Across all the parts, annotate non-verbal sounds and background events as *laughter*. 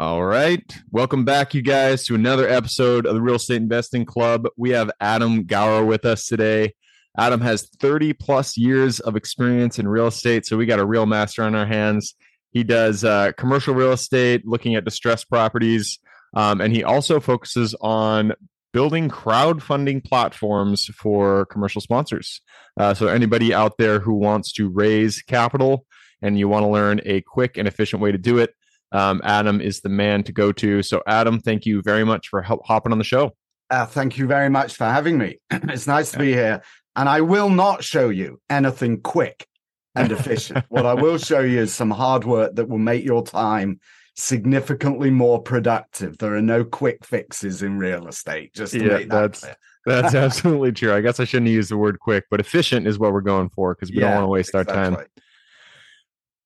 All right. Welcome back, you guys, to another episode of the Real Estate Investing Club. We have Adam Gower with us today. Adam has 30 plus years of experience in real estate. So we got a real master on our hands. He does uh, commercial real estate, looking at distressed properties. Um, and he also focuses on building crowdfunding platforms for commercial sponsors. Uh, so anybody out there who wants to raise capital and you want to learn a quick and efficient way to do it, um, Adam is the man to go to. So, Adam, thank you very much for help, hopping on the show. Uh, thank you very much for having me. *clears throat* it's nice to be here. And I will not show you anything quick and efficient. *laughs* what I will show you is some hard work that will make your time significantly more productive. There are no quick fixes in real estate. Just to yeah, make that that's clear. that's *laughs* absolutely true. I guess I shouldn't use the word quick, but efficient is what we're going for because we don't want to waste our time.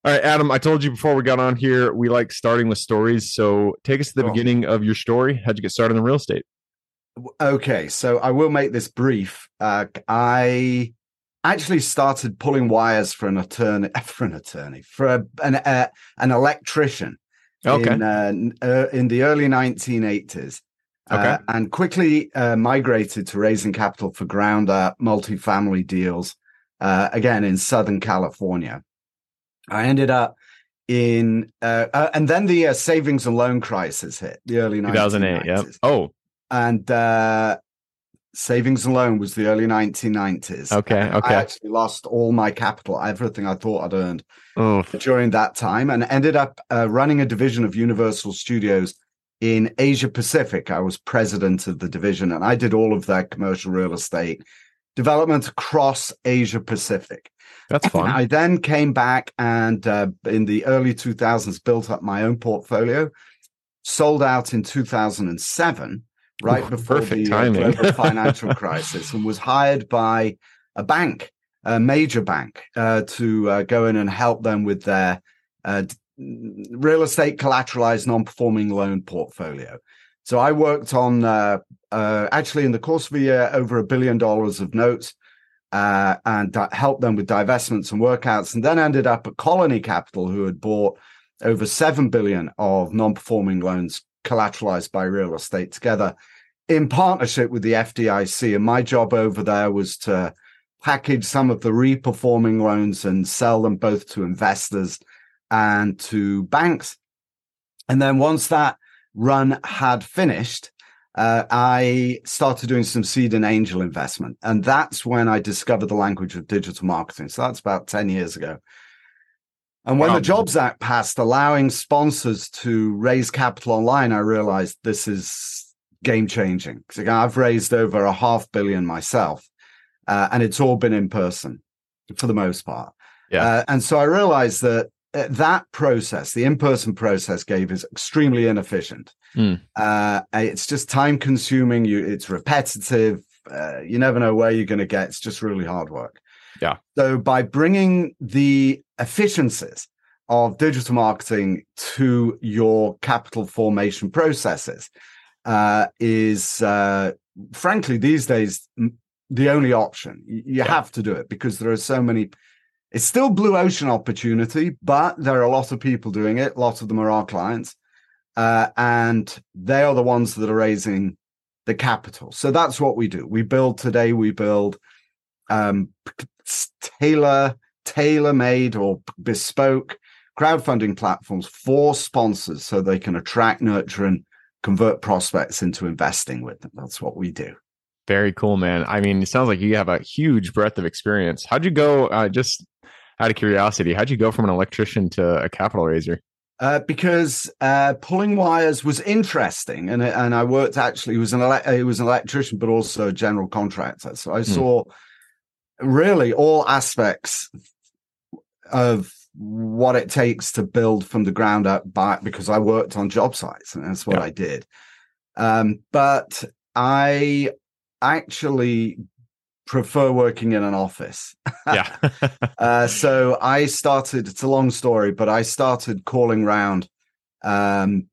All right, Adam, I told you before we got on here, we like starting with stories. So take us to the Sure. beginning of your story. How'd you get started in real estate? Okay, so I will make this brief. Uh, I actually started pulling wires for an attorney, *laughs* for an attorney, for a, an uh, an electrician Okay. in uh, uh, in the early 1980s. Okay. Uh, and quickly uh, migrated to raising capital for ground up multifamily deals, uh, again in Southern California. I ended up in, uh, uh, and then the uh, savings and loan crisis hit the early 2008. yeah Oh, and uh, savings and loan was the early 1990s. Okay, okay. I actually lost all my capital, everything I thought I'd earned oh, during that time, and ended up uh, running a division of Universal Studios in Asia Pacific. I was president of the division, and I did all of their commercial real estate development across Asia Pacific. that's fun. I then came back and uh, in the early 2000s built up my own portfolio, sold out in 2007, right Ooh, before the uh, timing. *laughs* global financial crisis, and was hired by a bank, a major bank, uh, to uh, go in and help them with their uh, real estate collateralized non-performing loan portfolio. So I worked on uh, actually in the course of a year over a billion dollars of notes uh, and helped them with divestments and workouts, and then ended up at Colony Capital, who had bought over seven billion of non-performing loans collateralized by real estate together in partnership with the FDIC. And my job over there was to package some of the reperforming loans and sell them both to investors and to banks. And then once that run had finished, uh, I started doing some seed and angel investment. And that's when I discovered the language of digital marketing. So that's about 10 years ago. And when Wow. the Jobs Act passed, allowing sponsors to raise capital online, I realized this is game changing. Because I've raised over a half billion myself, uh, and it's all been in person for the most part. Yeah. Uh, and so I realized that uh, that process, the in person process, gave is extremely inefficient. Hmm. Uh, it's just time consuming. You, it's repetitive. Uh, you never know where you're going to get. It's just really hard work. Yeah. So by bringing the efficiencies of digital marketing to your capital formation processes uh, is, uh, frankly, these days the only option. You, you Yeah. have to do it because there are so many. It's still blue ocean opportunity, but there are a lot of people doing it. Lots of them are our clients, uh, and they are the ones that are raising the capital. So that's what we do. We build today. We build um, tailor tailor made or bespoke crowdfunding platforms for sponsors so they can attract, nurture, and convert prospects into investing with them. That's what we do. Very cool, man. I mean, it sounds like you have a huge breadth of experience. How'd you go? Uh, just out of curiosity, how'd you go from an electrician to a capital raiser? Uh, because uh, pulling wires was interesting, and and I worked actually. He was an ele- he was an electrician, but also a general contractor. So I saw really all aspects of what it takes to build from the ground up. By because I worked on job sites, and that's what Yeah. I did. Um, but I actually prefer working in an office. *laughs* yeah. *laughs* uh, so I started, it's a long story, but I started calling around. Um,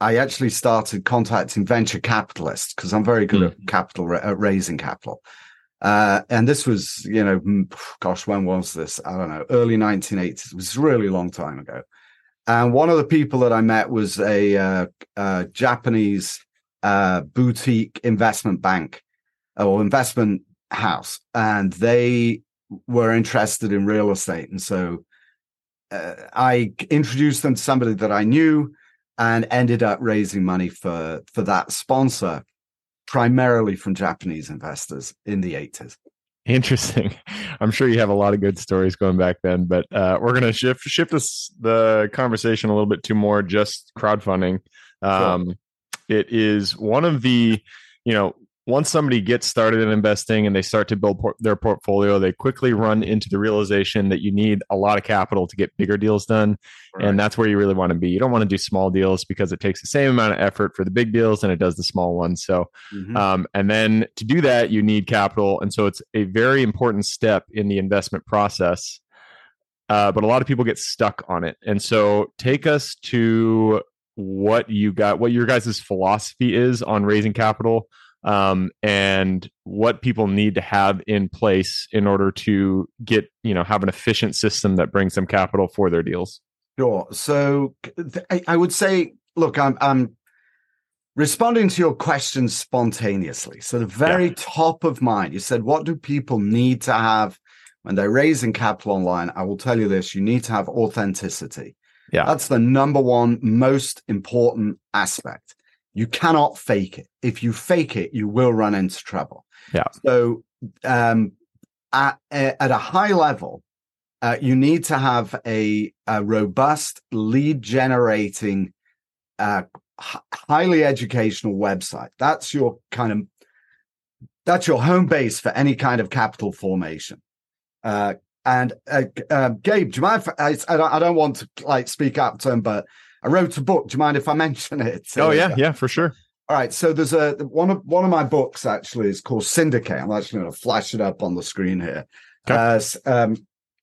I actually started contacting venture capitalists because I'm very good mm. at capital, at raising capital. Uh, and this was, you know, gosh, when was this? I don't know, early 1980s. It was a really long time ago. And one of the people that I met was a, uh, a Japanese uh, boutique investment bank or investment house, and they were interested in real estate. And so uh, I introduced them to somebody that I knew and ended up raising money for for that sponsor primarily from Japanese investors in the 80s. Interesting. *laughs* I'm sure you have a lot of good stories going back then, but uh, we're going to shift shift this, the conversation a little bit to more just crowdfunding. Um, sure. It is one of the, you know, once somebody gets started in investing and they start to build por- their portfolio, they quickly run into the realization that you need a lot of capital to get bigger deals done. Right. And that's where you really want to be. You don't want to do small deals because it takes the same amount of effort for the big deals and it does the small ones. So, mm-hmm. um, and then to do that, you need capital. And so it's a very important step in the investment process. Uh, but a lot of people get stuck on it. And so take us to what you got, what your guys' philosophy is on raising capital um, and what people need to have in place in order to get you know have an efficient system that brings them capital for their deals. Sure. So i, I would say look i'm i'm responding to your question spontaneously. So the very yeah. top of mind you said what do people need to have when they're raising capital online? I will tell you this you need to have authenticity. Yeah. That's the number one most important aspect you cannot fake it. If you fake it, you will run into trouble. Yeah. So um, at at a high level, uh, you need to have a, a robust lead generating, uh, h- highly educational website. That's your kind of that's your home base for any kind of capital formation. Uh, and uh, uh, Gabe, do you mind? If, I, I, don't, I don't want to like speak up to him, but I wrote a book. Do you mind if I *laughs* mention it? Oh yeah, yeah, for sure. All right, so there's a one of one of my books actually is called Syndicate. I'm actually going to flash it up on the screen here. Okay. Uh, um,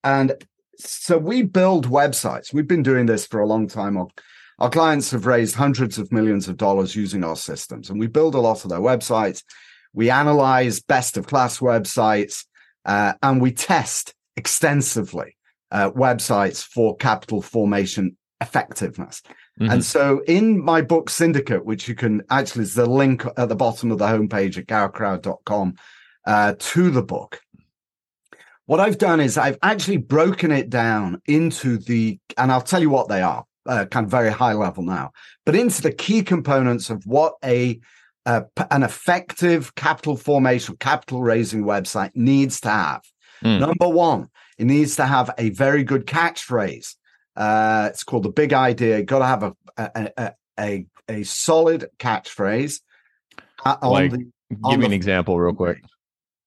and so we build websites. We've been doing this for a long time. Our, our clients have raised hundreds of millions of dollars using our systems, and we build a lot of their websites. We analyze best of class websites, uh, and we test extensively uh, websites for capital formation effectiveness. Mm-hmm. And so in my book Syndicate, which you can actually is the link at the bottom of the homepage at gowercrowd.com uh, to the book. What I've done is I've actually broken it down into the, and I'll tell you what they are, uh, kind of very high level now, but into the key components of what a uh, an effective capital formation, capital raising website needs to have. Mm. Number one, it needs to have a very good catchphrase. Uh, it's called the big idea. You Got to have a a, a a, a solid catchphrase. Uh, like, the, give me an example, real quick.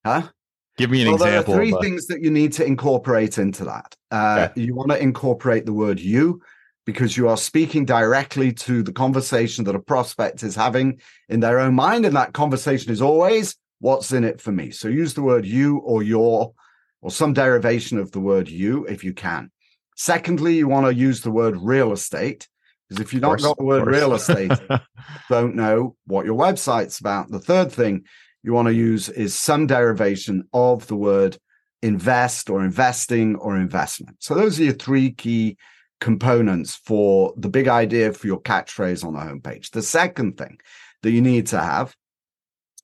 Huh? Give me an well, example. There are three but... things that you need to incorporate into that. Uh, okay. You want to incorporate the word "you" because you are speaking directly to the conversation that a prospect is having in their own mind, and that conversation is always "What's in it for me?" So use the word "you" or "your" or some derivation of the word "you" if you can. Secondly, you want to use the word real estate because if you don't got the word real estate, *laughs* don't know what your website's about. The third thing you want to use is some derivation of the word invest or investing or investment. So those are your three key components for the big idea for your catchphrase on the homepage. The second thing that you need to have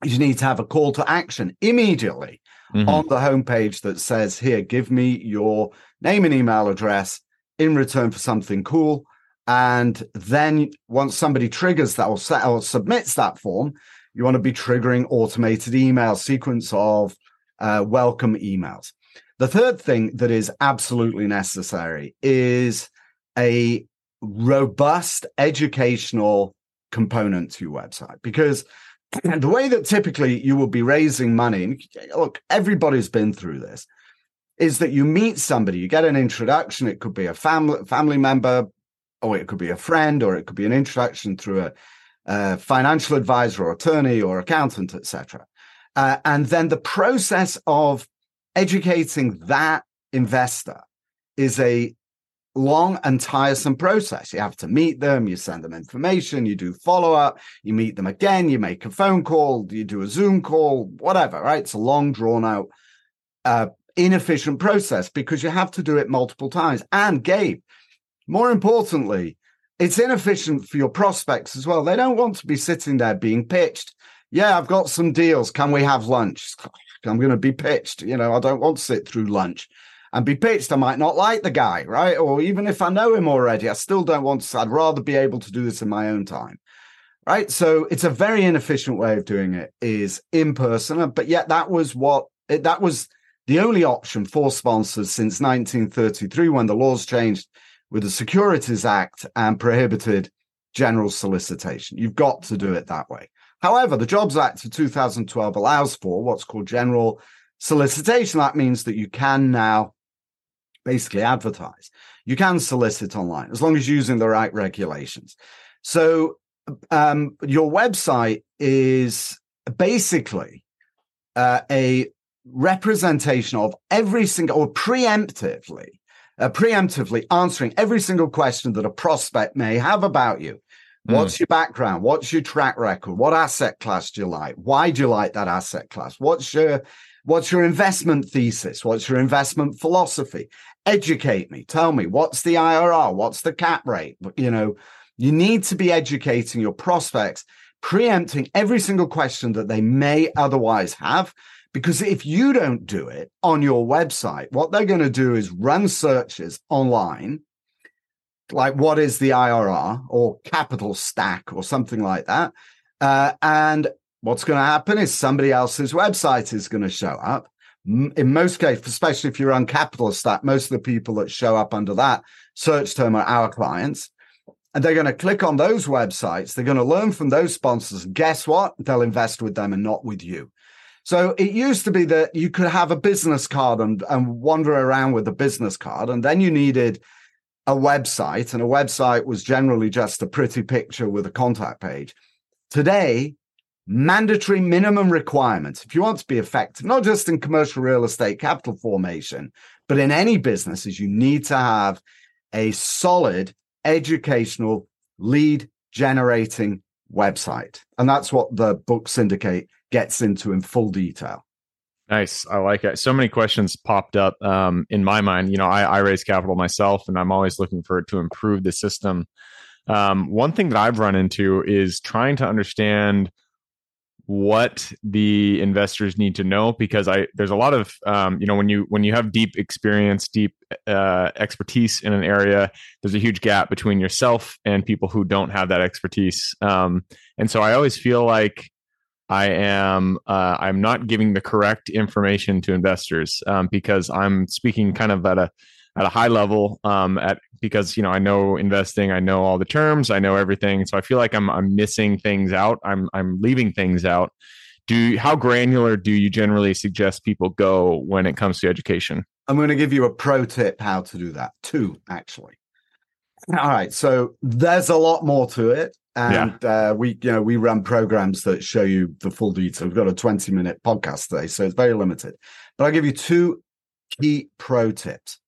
is you need to have a call to action immediately mm-hmm. on the homepage that says, Here, give me your name and email address in return for something cool. And then once somebody triggers that or, set, or submits that form, you want to be triggering automated email sequence of uh, welcome emails. The third thing that is absolutely necessary is a robust educational component to your website because *clears throat* the way that typically you will be raising money, look, everybody's been through this, is that you meet somebody, you get an introduction. It could be a family family member, or it could be a friend, or it could be an introduction through a, a financial advisor or attorney or accountant, etc. Uh, and then the process of educating that investor is a long and tiresome process. You have to meet them, you send them information, you do follow up, you meet them again, you make a phone call, you do a Zoom call, whatever, right? It's a long, drawn out, uh, inefficient process because you have to do it multiple times. And Gabe, more importantly, it's inefficient for your prospects as well. They don't want to be sitting there being pitched. Yeah, I've got some deals. Can we have lunch? I'm going to be pitched. You know, I don't want to sit through lunch and be pitched. I might not like the guy, right? Or even if I know him already, I still don't want to. I'd rather be able to do this in my own time, right? So it's a very inefficient way of doing it. Is in person, but yet that was what it, that was the only option for sponsors since 1933 when the laws changed with the Securities Act and prohibited general solicitation. You've got to do it that way. However, the Jobs Act of 2012 allows for what's called general solicitation. That means that you can now basically advertise. You can solicit online as long as using the right regulations. So um, your website is basically uh, a representation of every single or preemptively uh, preemptively answering every single question that a prospect may have about you What's mm. your background? What's your track record? What asset class do you like? Why do you like that asset class? What's your what's your investment thesis? What's your investment philosophy? Educate me. Tell me what's the IRR? What's the cap rate? You know, you need to be educating your prospects, preempting every single question that they may otherwise have. Because if you don't do it on your website, what they're going to do is run searches online like what is the IRR or capital stack or something like that. Uh, and what's going to happen is somebody else's website is going to show up. In most cases, especially if you run capital stack, most of the people that show up under that search term are our clients. And they're going to click on those websites. They're going to learn from those sponsors. Guess what? They'll invest with them and not with you. So it used to be that you could have a business card and, and wander around with a business card, and then you needed a website, and a website was generally just a pretty picture with a contact page. Today, mandatory minimum requirements, if you want to be effective, not just in commercial real estate capital formation, but in any business, is you need to have a solid educational lead generating website. And that's what the book syndicate gets into in full detail. Nice. I like it. So many questions popped up um, in my mind. You know, I, I raise capital myself and I'm always looking for it to improve the system. Um, one thing that I've run into is trying to understand what the investors need to know because I there's a lot of um, you know when you when you have deep experience, deep uh, expertise in an area, there's a huge gap between yourself and people who don't have that expertise. Um, and so I always feel like I am uh, I'm not giving the correct information to investors um, because I'm speaking kind of at a at a high level um, at because you know I know investing, I know all the terms, I know everything, so I feel like I'm I'm missing things out. I'm I'm leaving things out. Do how granular do you generally suggest people go when it comes to education? I'm going to give you a pro tip how to do that. Two actually. All right, so there's a lot more to it and yeah. uh, we you know we run programs that show you the full detail we've got a 20 minute podcast today so it's very limited. But i'll give you two key pro tips.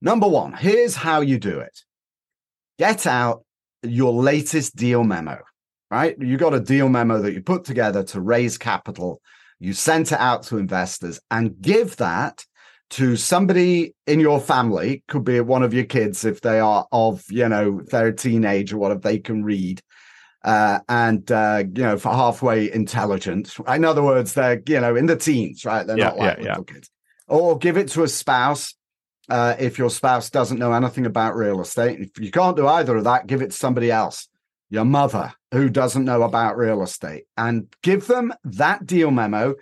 Number one here's how you do it. Get out your latest deal memo right? You got a deal memo that you put together to raise capital. You sent it out to investors and give that to somebody in your family. Could be one of your kids if they are of you know if they're a teenager or whatever they can read uh, and uh, you know for halfway intelligent. In other words, they're you know in the teens, right? They're yeah, not like yeah, little yeah. kids. Or give it to a spouse uh, if your spouse doesn't know anything about real estate. If you can't do either of that, give it to somebody else, your mother who doesn't know about real estate, and give them that deal memo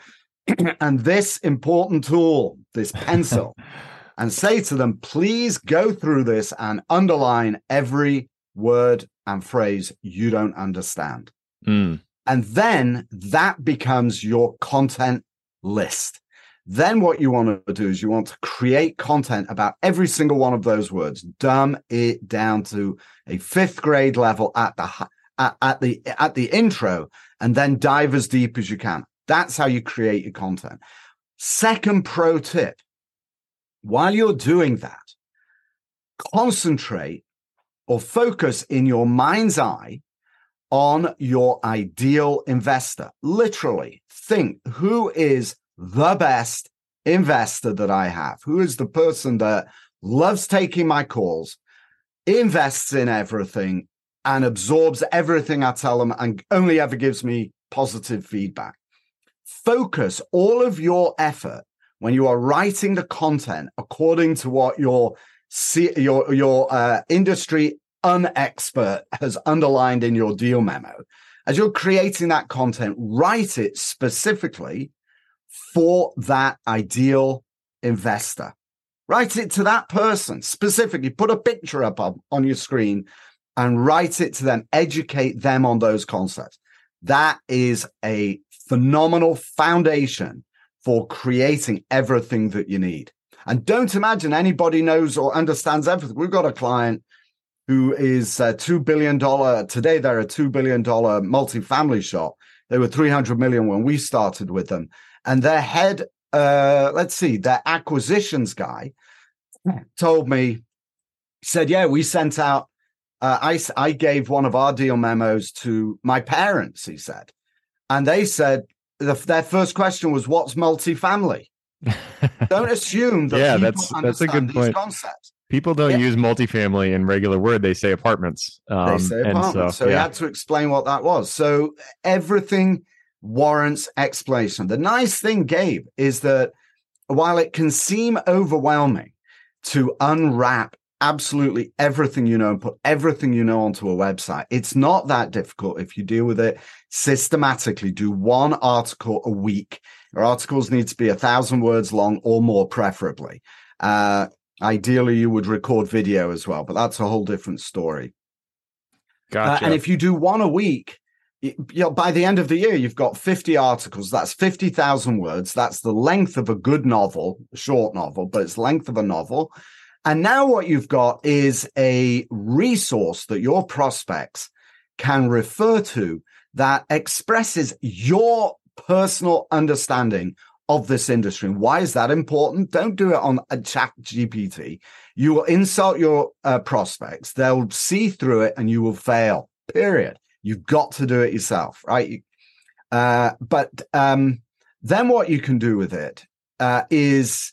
*clears throat* and this important tool, this pencil. *laughs* and say to them, please go through this and underline every word and phrase you don't understand. Mm. And then that becomes your content list. Then what you want to do is you want to create content about every single one of those words, dumb it down to a fifth grade level at the at, at the at the intro, and then dive as deep as you can. That's how you create your content. Second pro tip while you're doing that, concentrate or focus in your mind's eye on your ideal investor. Literally, think who is the best investor that I have? Who is the person that loves taking my calls, invests in everything, and absorbs everything I tell them and only ever gives me positive feedback? Focus all of your effort when you are writing the content according to what your your your uh, industry unexpert has underlined in your deal memo. As you're creating that content, write it specifically for that ideal investor. Write it to that person specifically. Put a picture up on, on your screen and write it to them. Educate them on those concepts. That is a phenomenal foundation for creating everything that you need. And don't imagine anybody knows or understands everything. We've got a client who is a $2 billion, today they're a $2 billion multifamily shop. They were 300 million when we started with them. And their head, uh, let's see, their acquisitions guy told me, said, yeah, we sent out, uh, I, I gave one of our deal memos to my parents, he said. And they said, the, their first question was, what's multifamily? *laughs* Don't assume that yeah, that's that's a good point. Concepts. People don't yeah. use multifamily in regular word; they say apartments. Um, they say apartments. So, so yeah. he had to explain what that was. So everything warrants explanation. The nice thing, Gabe, is that while it can seem overwhelming to unwrap absolutely everything you know and put everything you know onto a website. It's not that difficult if you deal with it systematically. Do one article a week. Your articles need to be a thousand words long or more, preferably. Uh, ideally, you would record video as well, but that's a whole different story. Gotcha. Uh, and if you do one a week, you know, by the end of the year, you've got 50 articles. That's 50,000 words. That's the length of a good novel, short novel, but it's length of a novel. And now what you've got is a resource that your prospects can refer to that expresses your personal understanding of this industry. Why is that important? Don't do it on a ChatGPT. You will insult your uh, prospects. They'll see through it and you will fail, period. You've got to do it yourself, right? Uh, but um, then what you can do with it uh, is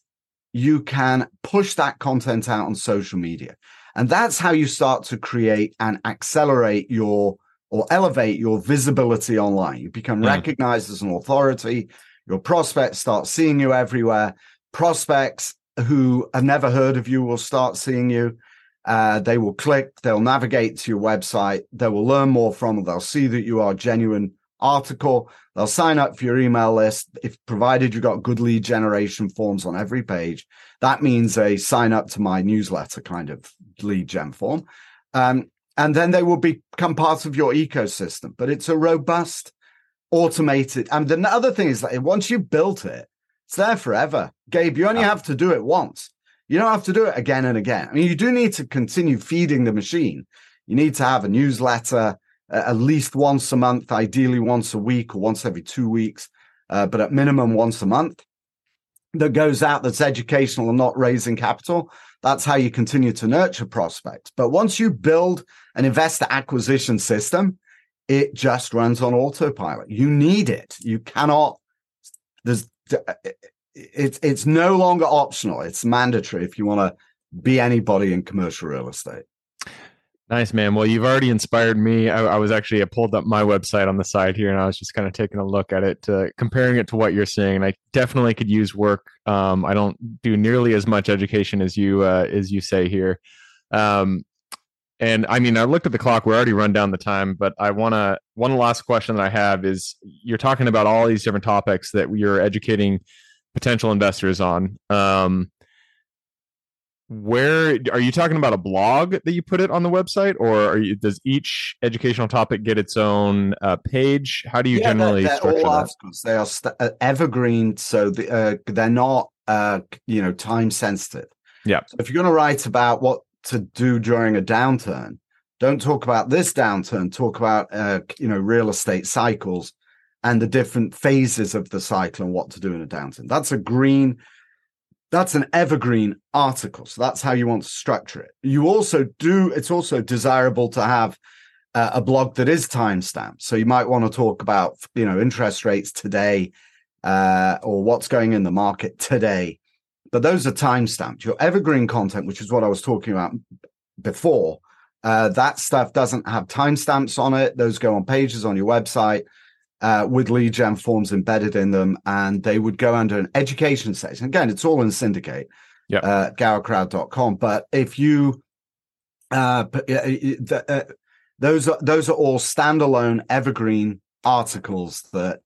you can push that content out on social media. And that's how you start to create and accelerate your or elevate your visibility online. You become mm. recognized as an authority. Your prospects start seeing you everywhere. Prospects who have never heard of you will start seeing you. Uh, they will click, they'll navigate to your website, they will learn more from it. They'll see that you are genuine article. They'll sign up for your email list if provided you've got good lead generation forms on every page. That means a sign up to my newsletter kind of lead gen form. Um, and then they will become part of your ecosystem. But it's a robust, automated. And the other thing is that once you've built it, it's there forever. Gabe, you only have to do it once. You don't have to do it again and again. I mean, you do need to continue feeding the machine. You need to have a newsletter at least once a month, ideally once a week or once every two weeks, uh, but at minimum once a month that goes out that's educational and not raising capital. That's how you continue to nurture prospects. But once you build an investor acquisition system, it just runs on autopilot. You need it. You cannot. There's uh, it's it's no longer optional. It's mandatory if you want to be anybody in commercial real estate. Nice, man. Well, you've already inspired me. I, I, was actually, I pulled up my website on the side here and I was just kind of taking a look at it, comparing it to what you're saying. And I definitely could use work. Um, I don't do nearly as much education as you, uh, as you say here. Um, and I mean, I looked at the clock, we're already run down the time, but I want to, one last question that I have is you're talking about all these different topics that you're educating potential investors on. Um, where are you talking about a blog that you put it on the website or you, does each educational topic get its own uh, page how do you yeah, generally they're, they're all articles. they are st- uh, evergreen so the, uh, they're not uh, you know time sensitive yeah so if you're going to write about what to do during a downturn don't talk about this downturn talk about uh, you know real estate cycles and the different phases of the cycle and what to do in a downturn. That's a green, that's an evergreen article. So that's how you want to structure it. You also do, it's also desirable to have uh, a blog that is timestamped. So you might want to talk about, you know, interest rates today uh, or what's going in the market today. But those are timestamped. Your evergreen content, which is what I was talking about before, uh, that stuff doesn't have timestamps on it. Those go on pages on your website uh, with lead gen forms embedded in them, and they would go under an education section. Again, it's all in Syndicate, yeah, uh, GowerCrowd.com. But if you, uh, the, uh, those are those are all standalone evergreen articles that.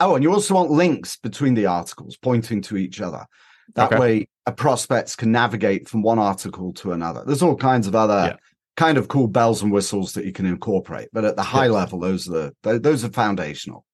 Oh, and you also want links between the articles pointing to each other. That okay. way, a prospects can navigate from one article to another. There's all kinds of other yeah kind of cool bells and whistles that you can incorporate. But at the high level, those are the those are foundational.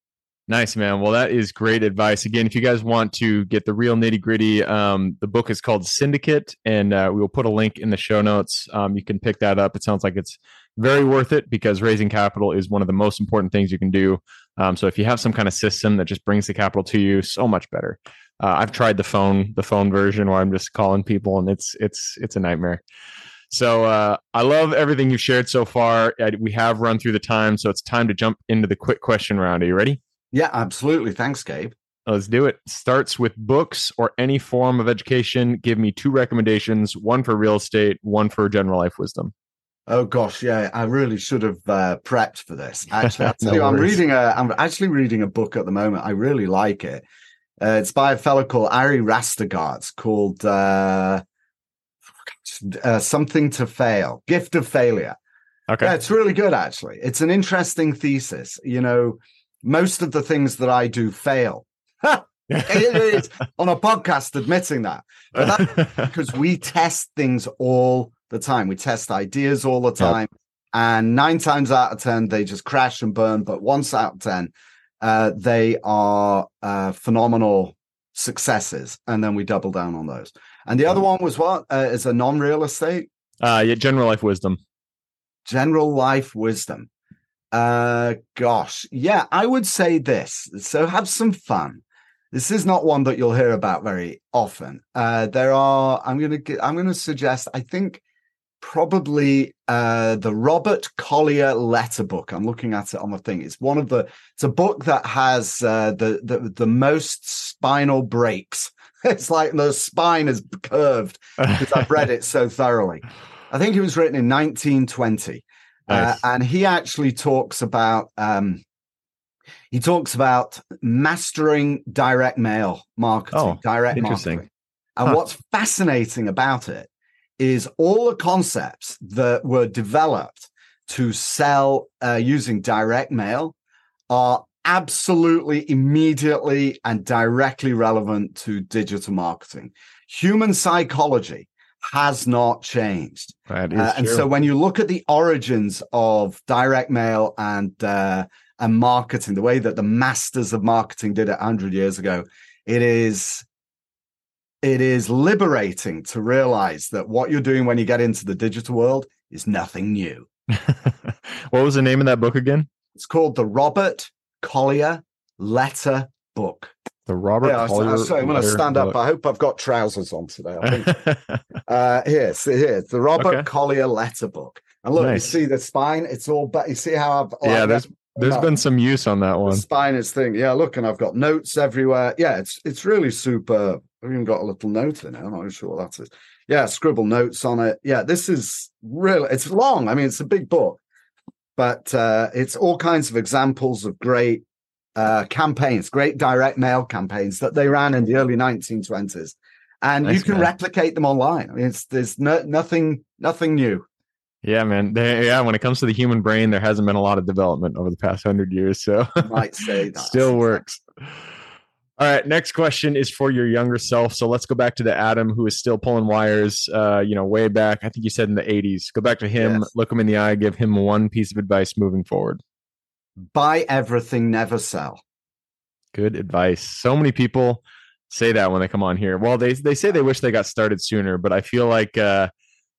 Nice, man. Well, that is great advice. Again, if you guys want to get the real nitty gritty, um, the book is called Syndicate, and uh, we will put a link in the show notes. Um, you can pick that up. It sounds like it's very worth it because raising capital is one of the most important things you can do. Um, so if you have some kind of system that just brings the capital to you, so much better. Uh, I've tried the phone, the phone version where I'm just calling people, and it's it's it's a nightmare. So uh, I love everything you've shared so far. We have run through the time, so it's time to jump into the quick question round. Are you ready? Yeah, absolutely. Thanks, Gabe. Let's do it. Starts with books or any form of education. Give me two recommendations: one for real estate, one for general life wisdom. Oh gosh, yeah, I really should have uh, prepped for this. *laughs* Actually, no you, I'm reading a, I'm actually reading a book at the moment. I really like it. Uh, it's by a fellow called Ari Rastegar. called uh, uh, something to fail, gift of failure. Okay, yeah, it's really good actually. It's an interesting thesis. You know, most of the things that I do fail. *laughs* it is on a podcast admitting that, but *laughs* because we test things all the time. We test ideas all the time, yep. and nine times out of ten they just crash and burn. But once out of ten, uh, they are uh, phenomenal successes, and then we double down on those. And the other one was what? Uh, is a non-real estate? Uh yeah, general life wisdom. General life wisdom. Uh gosh. Yeah, I would say this. So have some fun. This is not one that you'll hear about very often. Uh there are I'm going to I'm going to suggest I think probably uh the Robert Collier letter book. I'm looking at it on the thing. It's one of the it's a book that has uh the the, the most spinal breaks *laughs* it's like the spine is curved because I've read it so thoroughly. I think it was written in 1920. Uh, nice. Uh, and he actually talks about um, he talks about mastering direct mail marketing, oh, direct interesting. marketing. And huh. what's fascinating about it is all the concepts that were developed to sell uh, using direct mail are absolutely immediately and directly relevant to digital marketing. Human psychology has not changed. That is uh, and so when you look at the origins of direct mail and uh, and marketing, the way that the masters of marketing did it 100 years ago, it is it is liberating to realize that what you're doing when you get into the digital world is nothing new. *laughs* what was the name of that book again? It's called The Robert Collier letter book. The Robert yeah, Collier. I'm going to stand book. up. I hope I've got trousers on today. I think. *laughs* uh, here's here's the Robert okay. Collier letter book. And look, nice. you see the spine. It's all. But you see how I've. Yeah, there's there's been some use on that one. The spine is thing. Yeah, look, and I've got notes everywhere. Yeah, it's it's really super. I've even got a little note in it. I'm not sure what that is. Yeah, scribble notes on it. Yeah, this is really. It's long. I mean, it's a big book, but uh, it's all kinds of examples of great uh, campaigns, great direct mail campaigns that they ran in the early 1920s, and nice, you can man. replicate them online. I mean, it's there's no, nothing nothing new. Yeah, man. They, yeah, when it comes to the human brain, there hasn't been a lot of development over the past hundred years, so might say *laughs* that still works. All right, next question is for your younger self. So let's go back to the Adam who is still pulling wires, uh, you know, way back. I think you said in the 80s. Go back to him, yes. look him in the eye, give him one piece of advice moving forward. Buy everything, never sell. Good advice. So many people say that when they come on here. Well, they they say they wish they got started sooner, but I feel like uh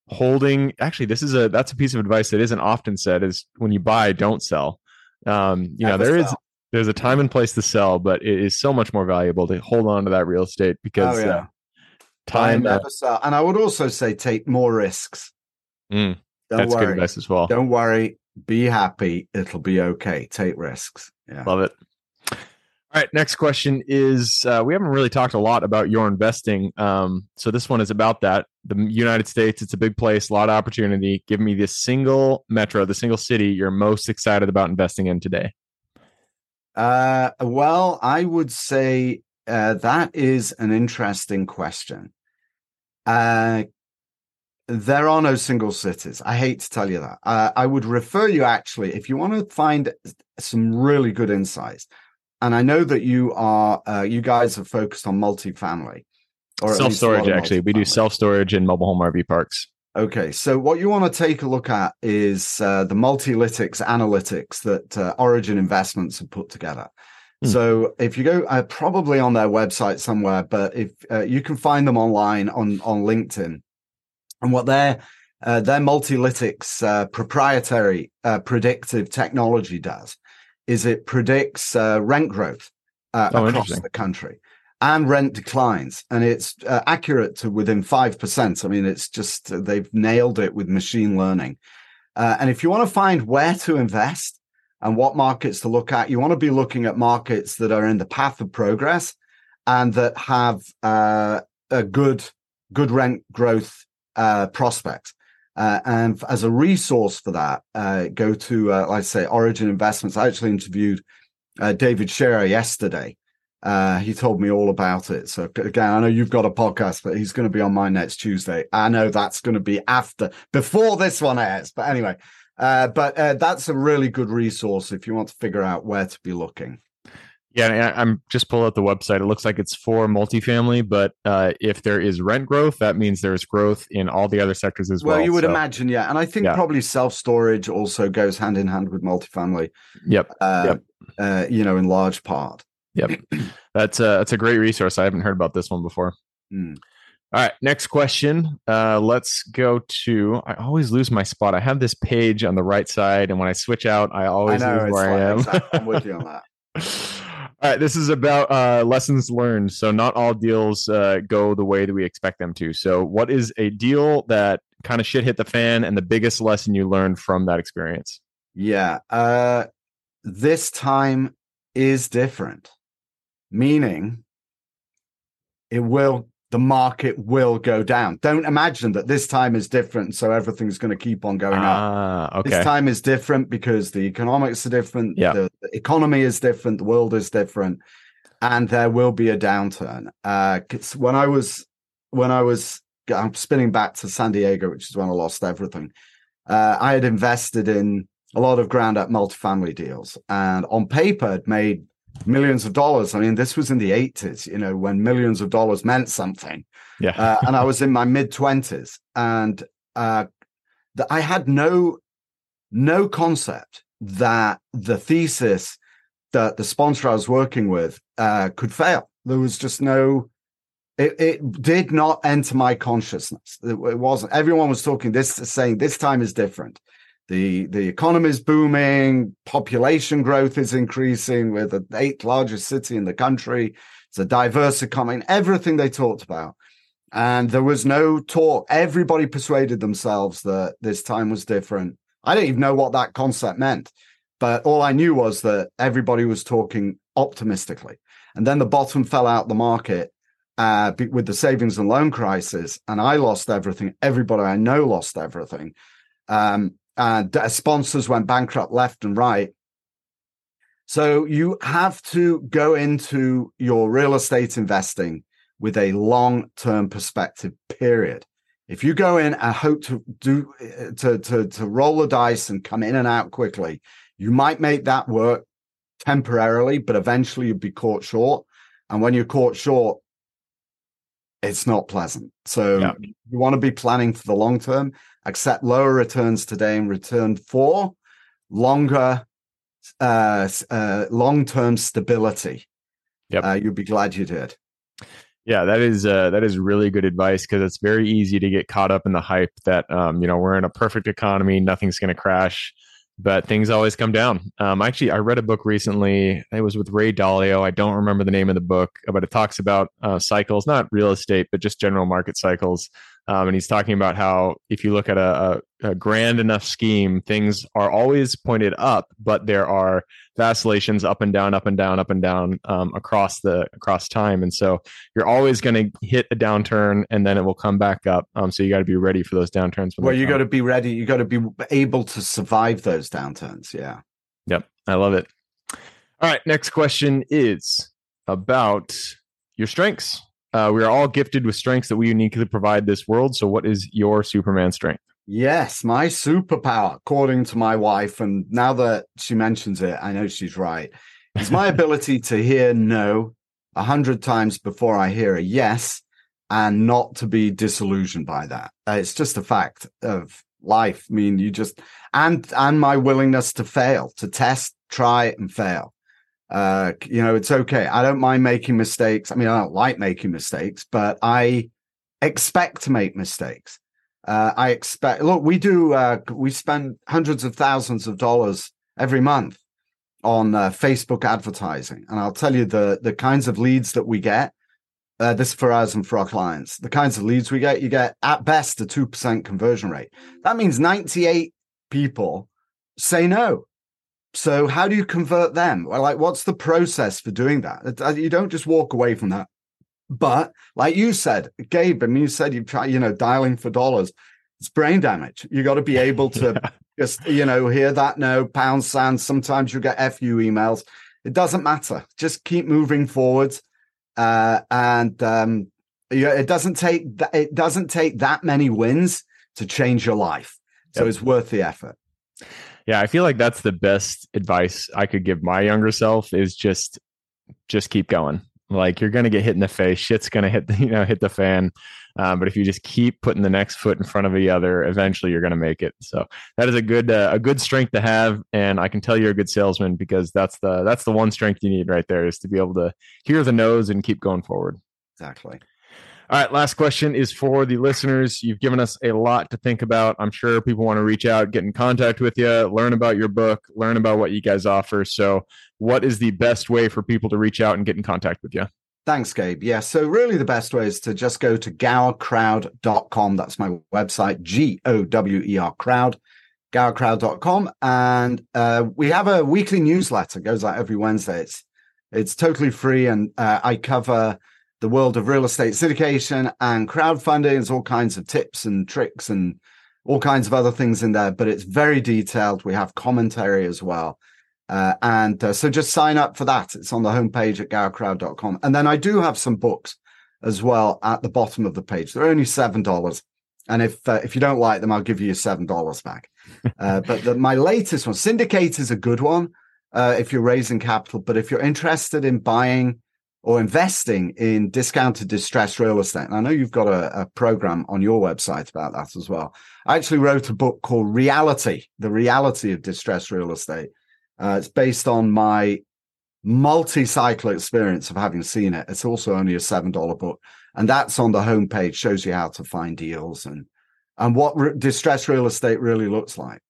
holding actually this is a that's a piece of advice that isn't often said is when you buy, don't sell. Um, you never know, there sell. is there's a time and place to sell, but it is so much more valuable to hold on to that real estate because Oh, yeah. uh, time. never sell. And I would also say take more risks. mm, Don't that's good advice as well. Don't worry. Be happy. It'll be okay. Take risks. Yeah. Love it. All right, next question is uh, we haven't really talked a lot about your investing. Um, so this one is about that. The United States, it's a big place, a lot of opportunity. Give me the single metro, the single city you're most excited about investing in today. Uh, well, I would say uh, that is an interesting question. Uh, there are no single cities. I hate to tell you that. Uh, I would refer you actually, if you want to find some really good insights, and I know that you are, uh, you guys are focused on multifamily. or Self least a lot storage, actually. We do self storage in mobile home RV parks. Okay, so what you want to take a look at is uh, the multilytics analytics that uh, Origin Investments have put together. Hmm. So if you go, uh, probably on their website somewhere, but if uh, you can find them online on on LinkedIn, and what their uh, their multilytics uh, proprietary uh, predictive technology does is it predicts uh, rent growth uh, Oh, across the country and rent declines and it's uh, accurate to within 5% i mean it's just uh, they've nailed it with machine learning. Uh, and if you want to find where to invest and what markets to look at you want to be looking at markets that are in the path of progress and that have uh, a good good rent growth uh, prospects uh, and as a resource for that go to like i say origin investments. I actually interviewed David Scherer yesterday uh, he told me all about it. So again, I know you've got a podcast, but he's going to be on mine next Tuesday. I know that's going to be after, before this one airs. But anyway, uh, but uh, that's a really good resource if you want to figure out where to be looking. Yeah, I- I'm just pulling out the website. It looks like it's for multifamily, but uh, if there is rent growth, that means there's growth in all the other sectors as well. Well, you would So, imagine, yeah. And I think Yeah. probably self storage also goes hand in hand with multifamily. Yep. Uh, Yep. Uh, you know, in large part. Yep. *clears throat* That's a that's a great resource. I haven't heard about this one before. Hmm. All right, next question. Uh, let's go to. I always lose my spot. I have this page on the right side, and when I switch out, I I always know. lose where I am. like, I'm with you on *laughs* that. All right, this is about uh, lessons learned. So not all deals uh, go the way that we expect them to. So what is a deal that kind of shit hit the fan, and the biggest lesson you learned from that experience? Yeah. Uh, this time is different, meaning it will, the market will go down. Don't imagine that this time is different. So everything's going to keep on going up. Ah, okay. This time is different because the economics are different. Yeah. The, the economy is different. The world is different. And there will be a downturn. Uh, when I was, when I was, I'm spinning back to San Diego, which is when I lost everything. Uh, I had invested in a lot of ground up multifamily deals and on paper had made millions of dollars. I mean, this was in the 80s, you know, when millions of dollars meant something yeah. uh, and I was in my mid twenties, and uh, the, I had no no concept that the thesis that the sponsor I was working with uh, could fail. There was just no. It, it did not enter my consciousness. It, it wasn't. Everyone was talking this, saying this time is different. The the economy is booming. Population growth is increasing. We're the eighth largest city in the country. It's a diverse economy. Everything they talked about and there was no talk. Everybody persuaded themselves that this time was different. I didn't even know what that concept meant, but all I knew was that everybody was talking optimistically. And then the bottom fell out the market uh, with the savings and loan crisis, and I lost everything. Everybody I know lost everything. Um, and uh, sponsors went bankrupt left and right. So you have to go into your real estate investing with a long-term perspective period if you go in and hope to do to, to to roll the dice and come in and out quickly you might make that work temporarily but eventually you'd be caught short and when you're caught short it's not pleasant so Yeah. you want to be planning for the long term accept lower returns today in return for longer uh, uh long-term stability Yep. uh, you'd be glad you did Yeah, that is uh, that is really good advice because it's very easy to get caught up in the hype that um, you know we're in a perfect economy, nothing's going to crash. but things always come down. Um, actually, I read a book recently. It was with Ray Dalio. I don't remember the name of the book, but it talks about uh, cycles, not real estate, but just general market cycles. Um, and he's talking about how if you look at a, a, a, grand enough scheme, things are always pointed up, but there are vacillations up and down, up and down, up and down um, across the across time. And so you're always going to hit a downturn, and then it will come back up. Um, so you got to be ready for those downturns. Well, you got to be ready. You got to be able to survive those downturns. Yeah. Yep, I love it. All right, next question is about your strengths. Uh, we are all gifted with strengths that we uniquely provide this world. So, what is your Superman strength? Yes, my superpower, according to my wife, and now that she mentions it, I know she's right, is my *laughs* ability to hear no a hundred times before I hear a yes and not to be disillusioned by that. Uh, it's just a fact of life. I mean, you just and and my willingness to fail, to test, try, and fail. Uh, you know, it's okay. I don't mind making mistakes. I mean, I don't like making mistakes, but I expect to make mistakes. Uh, I expect. Look, we do. Uh, we spend hundreds of thousands of dollars every month on uh, Facebook advertising, and I'll tell you the the kinds of leads that we get. Uh, this for us and for our clients. The kinds of leads we get, you get at best a two percent conversion rate. That means ninety eight people say no. So how do you convert them? Like, what's the process for doing that? Uh, you don't just walk away from that. But like you said, Gabe, I mean, you said you try, you know, dialing for dollars. It's brain damage. You got to be able to *laughs* just, you know, hear that no pound sand. Sometimes you get fu emails. It doesn't matter. Just keep moving forward, uh, and um, yeah, it doesn't take th- it doesn't take that many wins to change your life. So yep. it's worth the effort yeah i feel like that's the best advice i could give my younger self is just just keep going. Like you're going to get hit in the face shit's going to hit the, *laughs* you know hit the fan um, but if you just keep putting the next foot in front of the other eventually you're going to make it. So that is a good uh, a good strength to have and i can tell you're a good salesman because that's the that's the one strength you need right there is to be able to hear the noes and keep going forward. Exactly all right, last question is for the listeners. You've given us a lot to think about. I'm sure people want to reach out, get in contact with you, learn about your book, learn about what you guys offer. So, what is the best way for people to reach out and get in contact with you? Thanks, Gabe. Yeah, so really the best way is to just go to gowercrowd.com. That's my website, G O W E R crowd, gowercrowd.com. And uh, we have a weekly newsletter, it goes out every Wednesday. It's, it's totally free, and uh, I cover the world of real estate syndication and crowdfunding. There's all kinds of tips and tricks and all kinds of other things in there, but it's very detailed. We have commentary as well. Uh, and uh, so just sign up for that. It's on the homepage at gowercrowd.com. And then I do have some books as well at the bottom of the page. They're only $7. And if uh, if you don't like them, I'll give you $7 back. Uh, *laughs* but the, my latest one, Syndicate, is a good one uh, if you're raising capital. But if you're interested in buying or investing in discounted distressed real estate. And I know you've got a, a, program on your website about that as well. I actually wrote a book called Reality, the reality of distressed real estate. Uh, it's based on my multi-cycle experience of having seen it. It's also only a $7 book. And that's on the homepage, shows you how to find deals and, and what re- distressed real estate really looks like.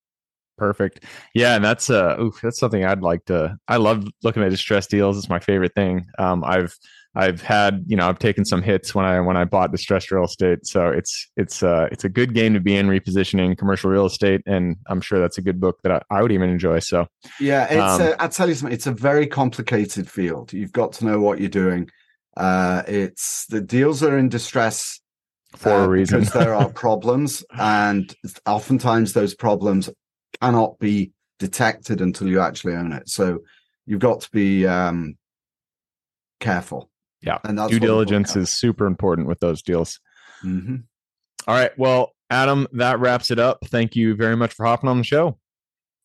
Perfect. Yeah, and that's uh oof, that's something I'd like to I love looking at distressed deals. It's my favorite thing. Um I've I've had, you know, I've taken some hits when I when I bought distressed real estate. So it's it's uh it's a good game to be in repositioning commercial real estate and I'm sure that's a good book that I, I would even enjoy. So Yeah, it's um, a, I'll tell you something, it's a very complicated field. You've got to know what you're doing. Uh it's the deals are in distress for uh, a reason because there are *laughs* problems and oftentimes those problems cannot be detected until you actually own it. So you've got to be um, careful. Yeah, and due diligence is super important with those deals. Mm-hmm. All right, well, Adam, that wraps it up. Thank you very much for hopping on the show.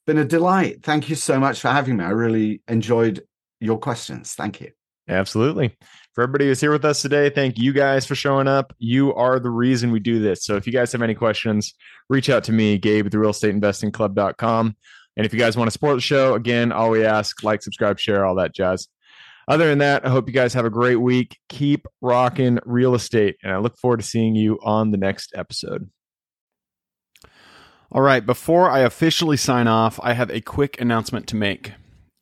Been a delight. Thank you so much for having me. I really enjoyed your questions. Thank you. Absolutely. For everybody who's here with us today, thank you guys for showing up. You are the reason we do this. So if you guys have any questions, reach out to me, Gabe at the real estate investing club.com. And if you guys want to support the show, again, all we ask, like, subscribe, share, all that jazz. Other than that, I hope you guys have a great week. Keep rocking real estate. And I look forward to seeing you on the next episode. All right, before I officially sign off, I have a quick announcement to make.